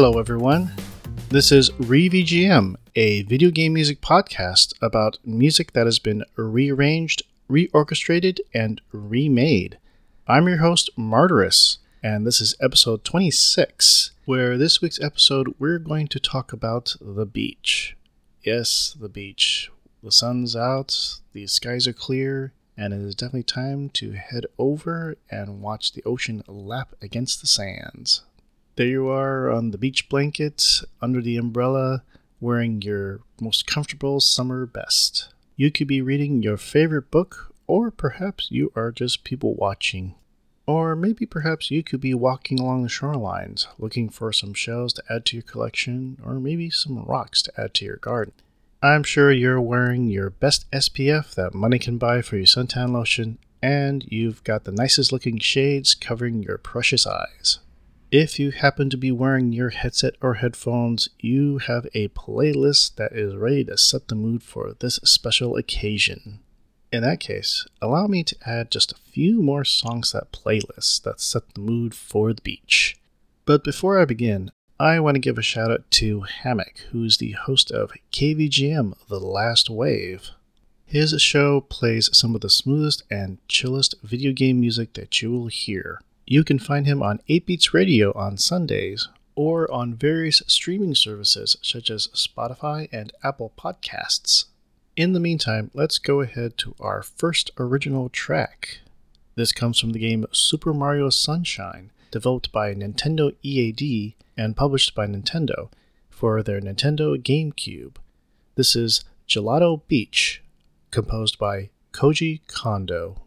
Hello, everyone. This is ReVGM, a video game music podcast about music that has been rearranged, reorchestrated, and remade. I'm your host, Martyrus, and this is episode 26, where this week's episode we're going to talk about the beach. Yes, the beach. The sun's out, the skies are clear, and it is definitely time to head over and watch the ocean lap against the sands. There you are on the beach blanket, under the umbrella, wearing your most comfortable summer best. You could be reading your favorite book, or perhaps you are just people watching. Or maybe perhaps you could be walking along the shorelines, looking for some shells to add to your collection, or maybe some rocks to add to your garden. I'm sure you're wearing your best SPF that money can buy for your suntan lotion, and you've got the nicest looking shades covering your precious eyes. If you happen to be wearing your headset or headphones, you have a playlist that is ready to set the mood for this special occasion. In that case, allow me to add just a few more songs to that playlist that set the mood for the beach. But before I begin, I want to give a shout out to Hammock, who's the host of KVGM The Last Wave. His show plays some of the smoothest and chillest video game music that you will hear. You can find him on 8 Beats Radio on Sundays or on various streaming services such as Spotify and Apple Podcasts. In the meantime, let's go ahead to our first original track. This comes from the game Super Mario Sunshine, developed by Nintendo EAD and published by Nintendo for their Nintendo GameCube. This is Gelato Beach, composed by Koji Kondo.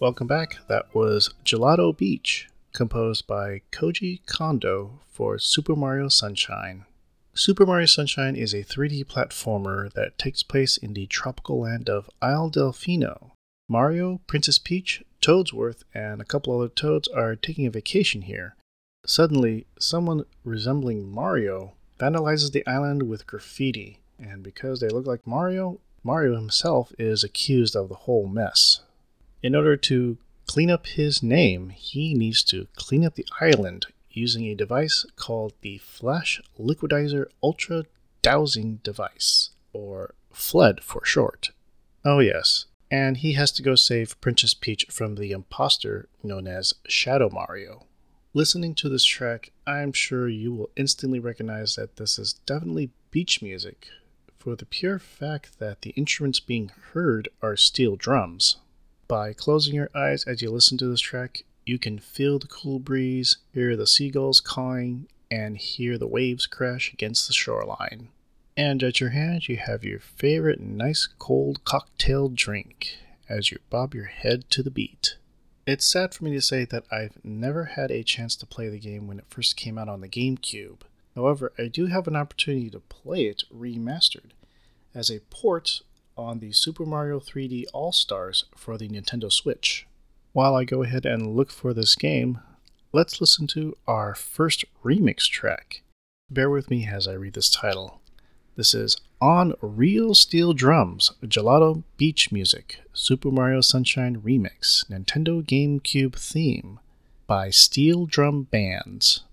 Welcome back. That was Gelato Beach, composed by Koji Kondo for Super Mario Sunshine. Super Mario Sunshine is a 3D platformer that takes place in the tropical land of Isle Delfino. Mario, Princess Peach, Toadsworth, and a couple other toads are taking a vacation here. Suddenly, someone resembling Mario vandalizes the island with graffiti, and because they look like Mario, Mario himself is accused of the whole mess. In order to clean up his name, he needs to clean up the island using a device called the Flash Liquidizer Ultra Dousing Device, or FLUDD for short. Oh, yes, and he has to go save Princess Peach from the imposter known as Shadow Mario. Listening to this track, I'm sure you will instantly recognize that this is definitely beach music, for the pure fact that the instruments being heard are steel drums. By closing your eyes as you listen to this track, you can feel the cool breeze, hear the seagulls cawing, and hear the waves crash against the shoreline. And at your hand, you have your favorite nice cold cocktail drink as you bob your head to the beat. It's sad for me to say that I've never had a chance to play the game when it first came out on the GameCube. However, I do have an opportunity to play it remastered as a port on the Super Mario 3D All Stars for the Nintendo Switch. While I go ahead and look for this game, let's listen to our first remix track. Bear with me as I read this title. This is On Real Steel Drums, Gelato Beach Music, Super Mario Sunshine Remix, Nintendo GameCube Theme by Steel Drum Bands.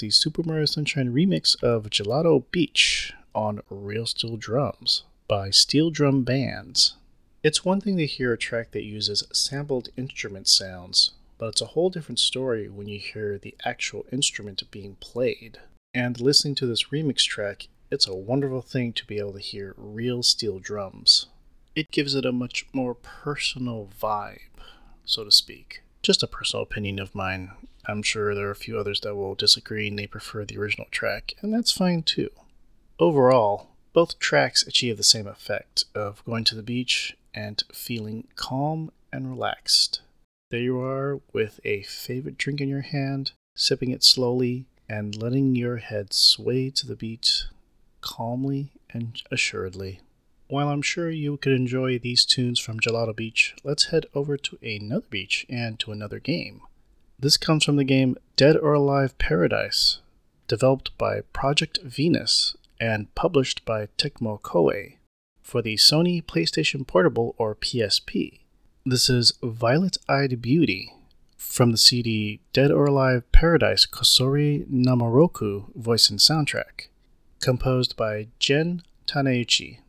The Super Mario Sunshine remix of Gelato Beach on Real Steel Drums by Steel Drum Bands. It's one thing to hear a track that uses sampled instrument sounds, but it's a whole different story when you hear the actual instrument being played. And listening to this remix track, it's a wonderful thing to be able to hear real steel drums. It gives it a much more personal vibe, so to speak. Just a personal opinion of mine. I'm sure there are a few others that will disagree and they prefer the original track, and that's fine too. Overall, both tracks achieve the same effect of going to the beach and feeling calm and relaxed. There you are with a favorite drink in your hand, sipping it slowly and letting your head sway to the beat calmly and assuredly. While I'm sure you could enjoy these tunes from Gelato Beach, let's head over to another beach and to another game. This comes from the game Dead or Alive Paradise, developed by Project Venus and published by Tecmo Koei. for the Sony PlayStation Portable or PSP. This is Violet Eyed Beauty from the CD Dead or Alive Paradise Kosori Namoroku voice and soundtrack, composed by Gen Taneuchi.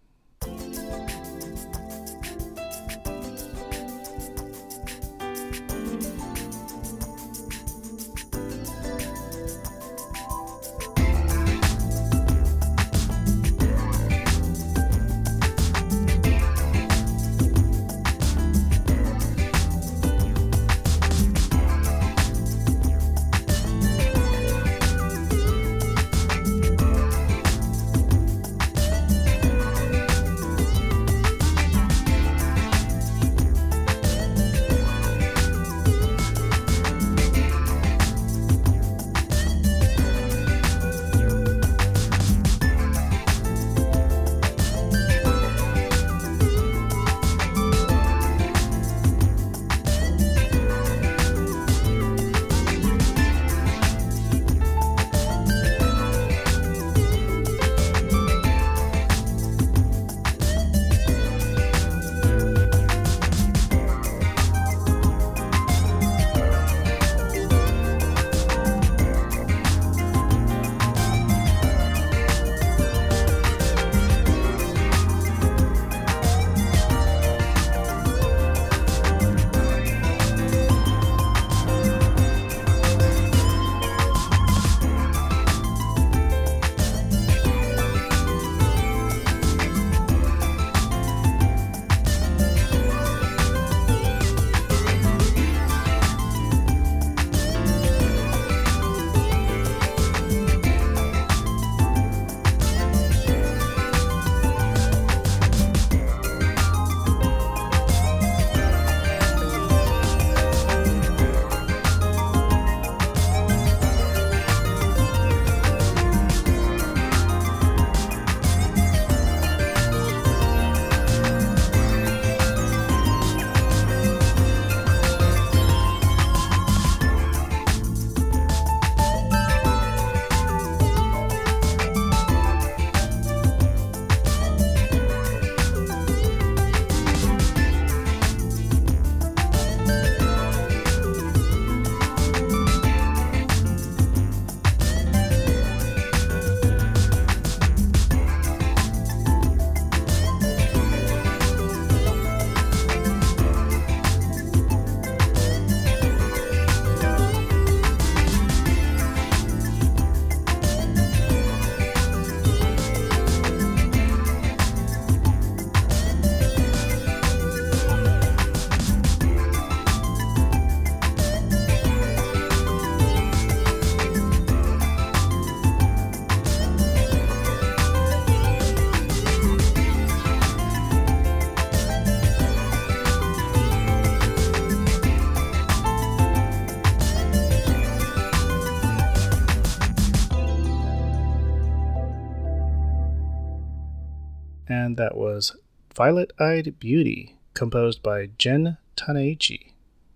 And that was Violet Eyed Beauty, composed by Gen Taneichi.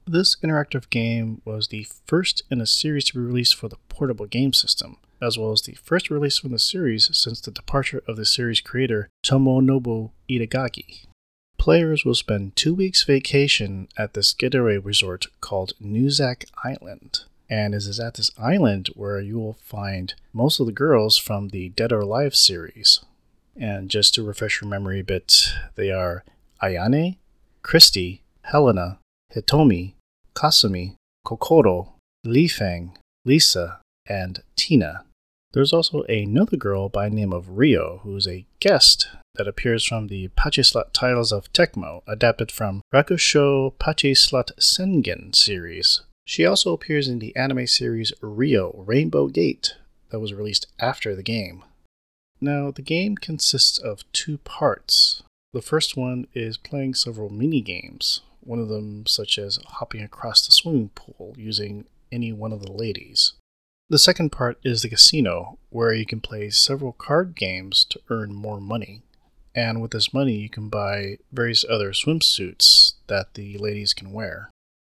This interactive game was the first in a series to be released for the portable game system, as well as the first release from the series since the departure of the series creator Tomonobu Itagaki. Players will spend two weeks vacation at this getaway resort called New Zack Island. And it is at this island where you will find most of the girls from the Dead or Alive series. And just to refresh your memory a bit, they are Ayane, Christy, Helena, Hitomi, Kasumi, Kokoro, Li Lifeng, Lisa, and Tina. There's also another girl by name of Rio, who is a guest that appears from the Pachislot titles of Tecmo, adapted from Rakusho Pachislot Sengen series. She also appears in the anime series Rio Rainbow Gate, that was released after the game. Now, the game consists of two parts. The first one is playing several mini games, one of them such as hopping across the swimming pool using any one of the ladies. The second part is the casino, where you can play several card games to earn more money. And with this money, you can buy various other swimsuits that the ladies can wear.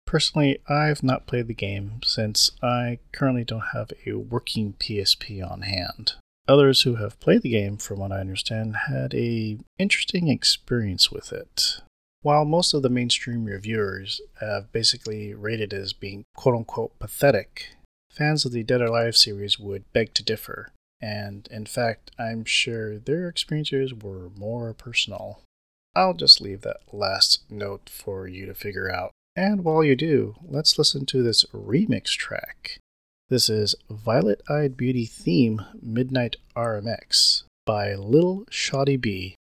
Personally, I've not played the game since I currently don't have a working PSP on hand. Others who have played the game, from what I understand, had a interesting experience with it. While most of the mainstream reviewers have basically rated it as being quote unquote pathetic, fans of the Dead or Alive series would beg to differ, and in fact, I'm sure their experiences were more personal. I'll just leave that last note for you to figure out. And while you do, let's listen to this remix track. This is Violet Eyed Beauty Theme Midnight RMX by Little Shoddy B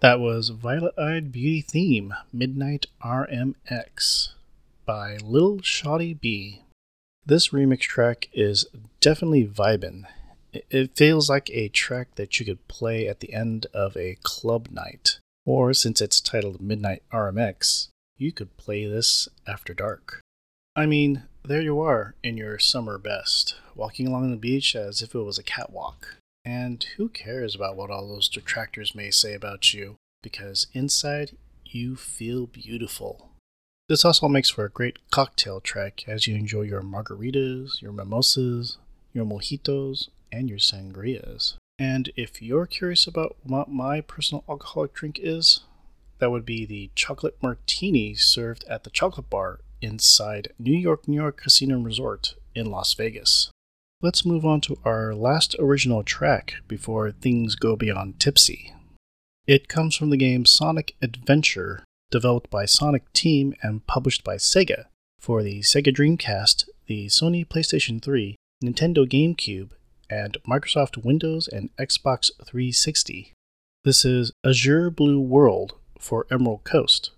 That was Violet Eyed Beauty Theme Midnight RMX by Lil Shoddy B. This remix track is definitely vibin'. It feels like a track that you could play at the end of a club night. Or since it's titled Midnight RMX, you could play this after dark. I mean, there you are in your summer best, walking along the beach as if it was a catwalk. And who cares about what all those detractors may say about you? Because inside, you feel beautiful. This also makes for a great cocktail track as you enjoy your margaritas, your mimosas, your mojitos, and your sangrias. And if you're curious about what my personal alcoholic drink is, that would be the chocolate martini served at the chocolate bar inside New York, New York Casino Resort in Las Vegas. Let's move on to our last original track before things go beyond tipsy. It comes from the game Sonic Adventure, developed by Sonic Team and published by Sega for the Sega Dreamcast, the Sony PlayStation 3, Nintendo GameCube, and Microsoft Windows and Xbox 360. This is Azure Blue World for Emerald Coast,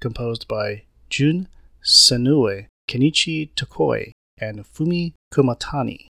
composed by Jun Senoue, Kenichi Tokoi, and Fumi Kumatani.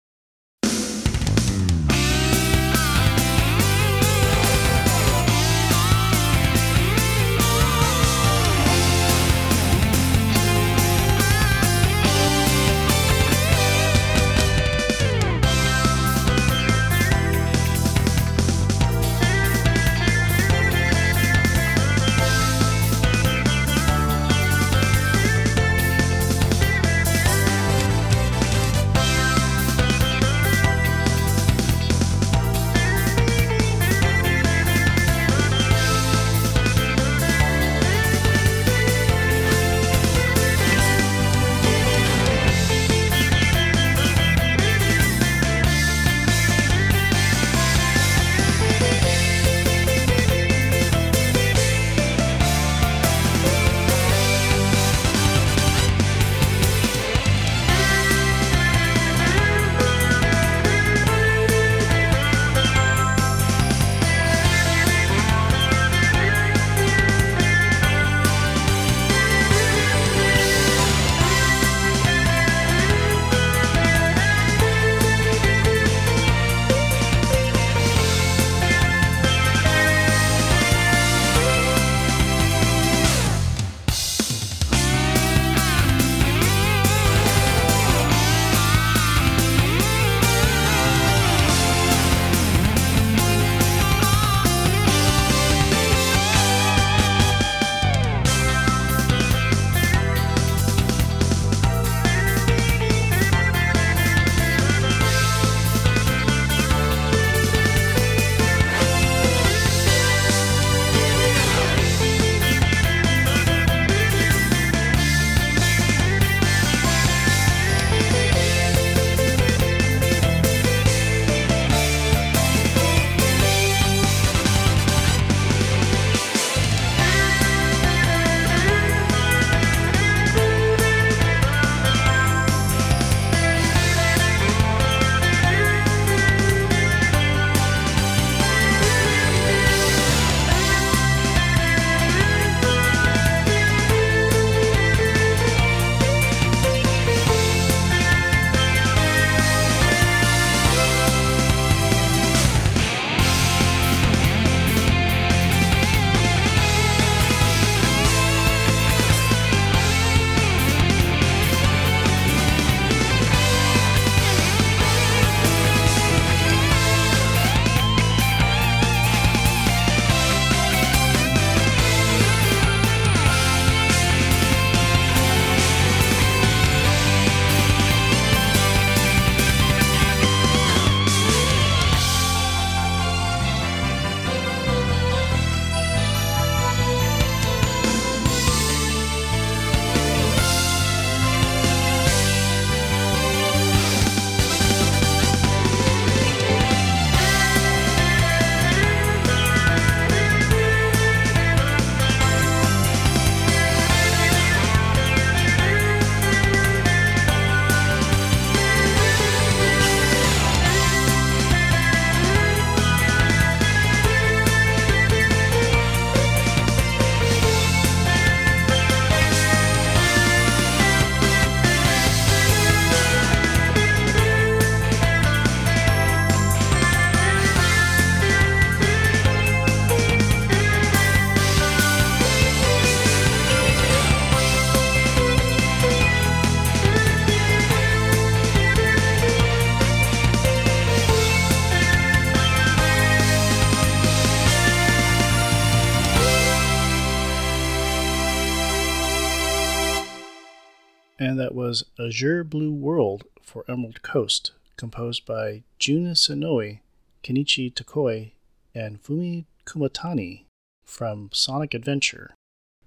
Was Azure Blue World for Emerald Coast, composed by Jun Senoue, Kenichi Tokoi, and Fumi Kumatani from Sonic Adventure.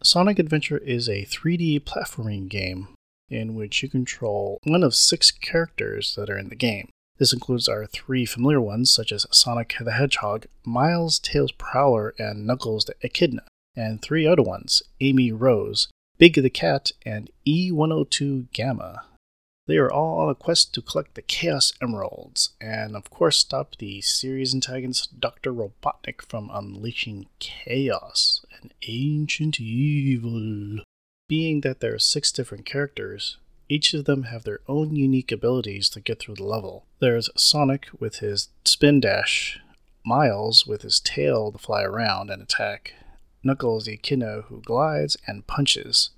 Sonic Adventure is a 3D platforming game in which you control one of six characters that are in the game. This includes our three familiar ones, such as Sonic the Hedgehog, Miles, Tails Prower, and Knuckles the Echidna, and three other ones, Amy Rose, Big the Cat, and E102 Gamma. They are all on a quest to collect the Chaos Emeralds, and of course stop the series antagonist Dr. Robotnik from unleashing chaos, an ancient evil. Being that there are six different characters, each of them have their own unique abilities to get through the level. There's Sonic with his spin dash, Miles with his tail to fly around and attack, Knuckles the Echidna who glides and punches,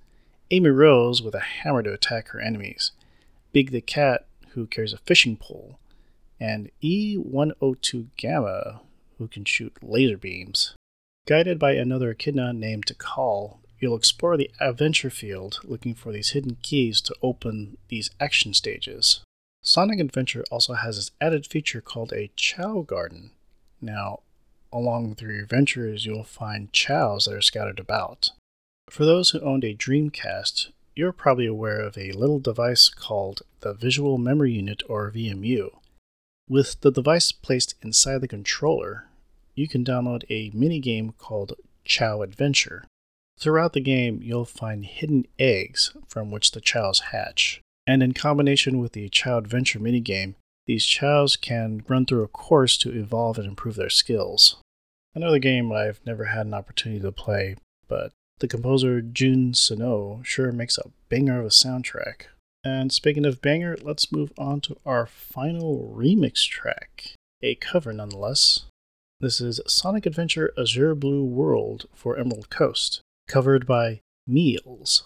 Amy Rose with a hammer to attack her enemies, Big the Cat who carries a fishing pole, and E102 Gamma who can shoot laser beams. Guided by another echidna named Tikal, You'll explore the adventure field looking for these hidden keys to open these action stages. Sonic Adventure also has this added feature called a Chao Garden. Now, along through your adventures, you'll find chows that are scattered about. For those who owned a Dreamcast, you're probably aware of a little device called the Visual Memory Unit or VMU. With the device placed inside the controller, you can download a minigame called Chao Adventure. Throughout the game, you'll find hidden eggs from which the chows hatch. And in combination with the Chao Adventure minigame, these chows can run through a course to evolve and improve their skills. Another game I've never had an opportunity to play, but the composer Jun Senoue sure makes a banger of a soundtrack. And speaking of banger, let's move on to our final remix track, a cover nonetheless. This is Sonic Adventure Azure Blue World for Emerald Coast covered by Meals.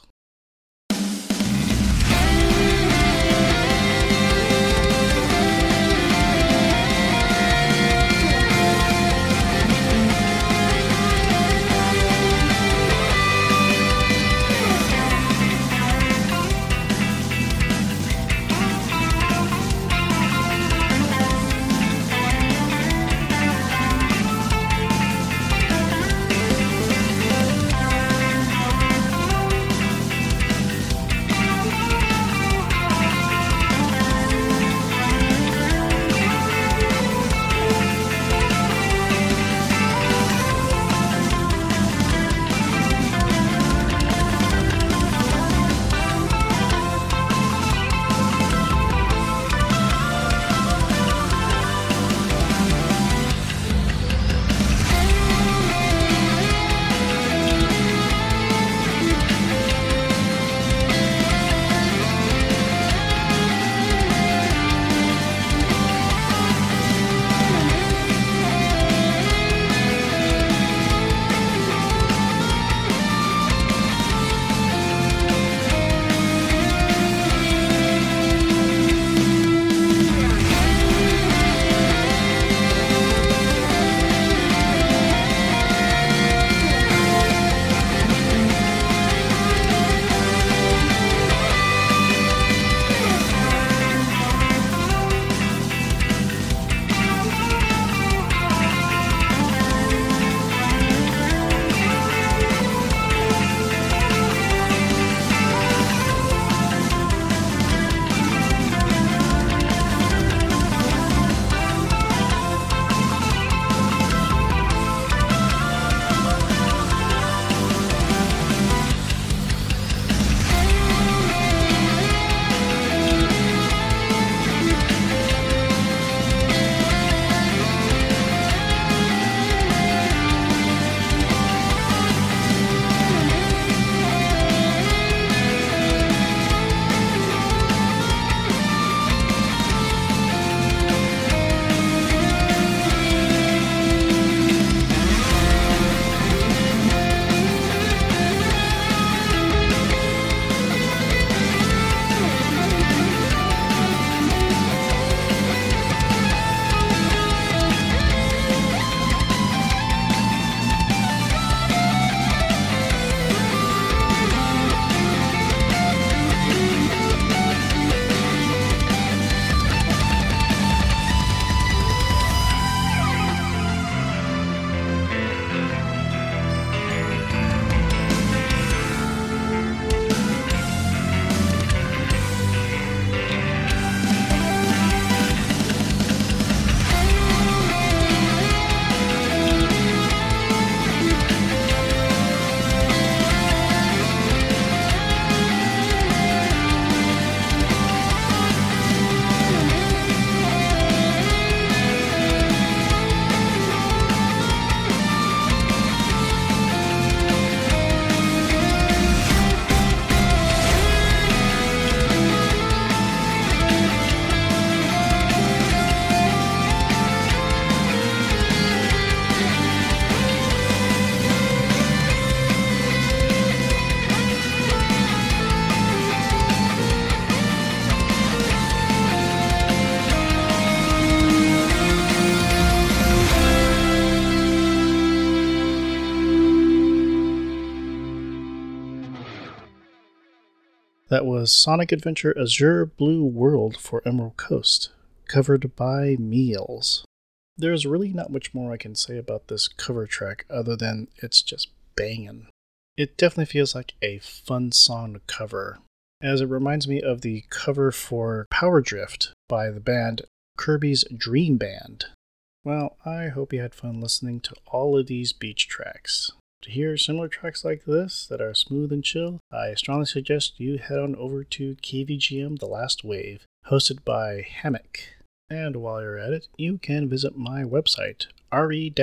That was Sonic Adventure Azure Blue World for Emerald Coast, covered by Meals. There's really not much more I can say about this cover track other than it's just banging. It definitely feels like a fun song to cover, as it reminds me of the cover for Power Drift by the band Kirby's Dream Band. Well, I hope you had fun listening to all of these beach tracks. To hear similar tracks like this that are smooth and chill, I strongly suggest you head on over to KVGM The Last Wave, hosted by Hammock. And while you're at it, you can visit my website, re-vgm.com,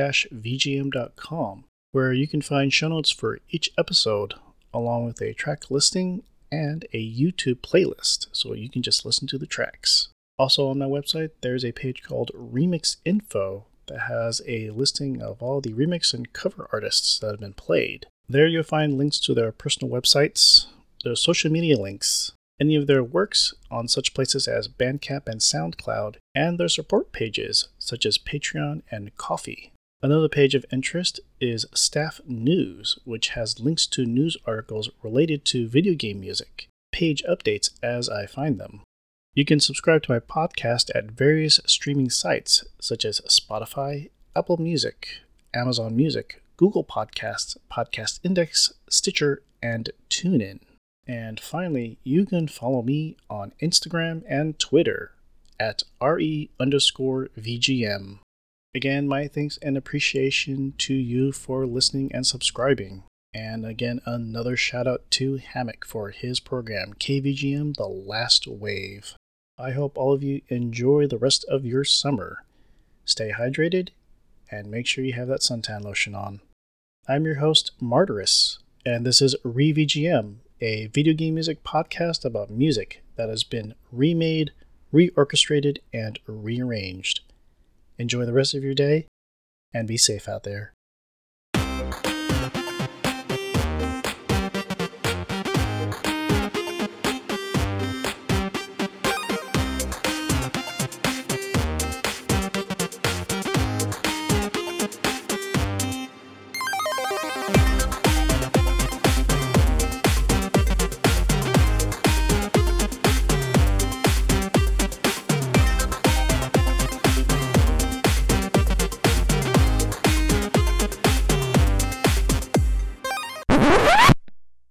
where you can find show notes for each episode, along with a track listing and a YouTube playlist, so you can just listen to the tracks. Also on my website, there's a page called Remix Info that has a listing of all the remix and cover artists that have been played. There you'll find links to their personal websites, their social media links, any of their works on such places as Bandcamp and SoundCloud, and their support pages such as Patreon and Ko-fi. Another page of interest is Staff News, which has links to news articles related to video game music, page updates as I find them. You can subscribe to my podcast at various streaming sites such as Spotify, Apple Music, Amazon Music, Google Podcasts, Podcast Index, Stitcher, and TuneIn. And finally, you can follow me on Instagram and Twitter at re underscore VGM. Again, my thanks and appreciation to you for listening and subscribing. And again, another shout out to Hammock for his program, KVGM The Last Wave. I hope all of you enjoy the rest of your summer. Stay hydrated and make sure you have that suntan lotion on. I'm your host, Martyrus, and this is ReVGM, a video game music podcast about music that has been remade, reorchestrated, and rearranged. Enjoy the rest of your day and be safe out there.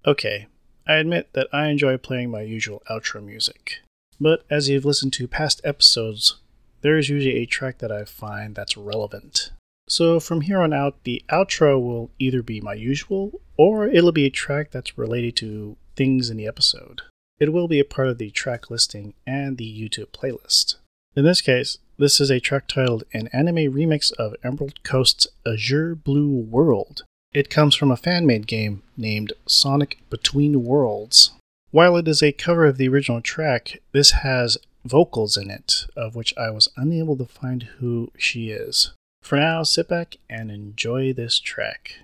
Okay, I admit that I enjoy playing my usual outro music. But as you've listened to past episodes, there is usually a track that I find that's relevant. So from here on out, the outro will either be my usual, or it'll be a track that's related to things in the episode. It will be a part of the track listing and the YouTube playlist. In this case, this is a track titled An Anime Remix of Emerald Coast's Azure Blue World it comes from a fan made game named Sonic Between Worlds. While it is a cover of the original track, this has vocals in it, of which I was unable to find who she is. For now, sit back and enjoy this track.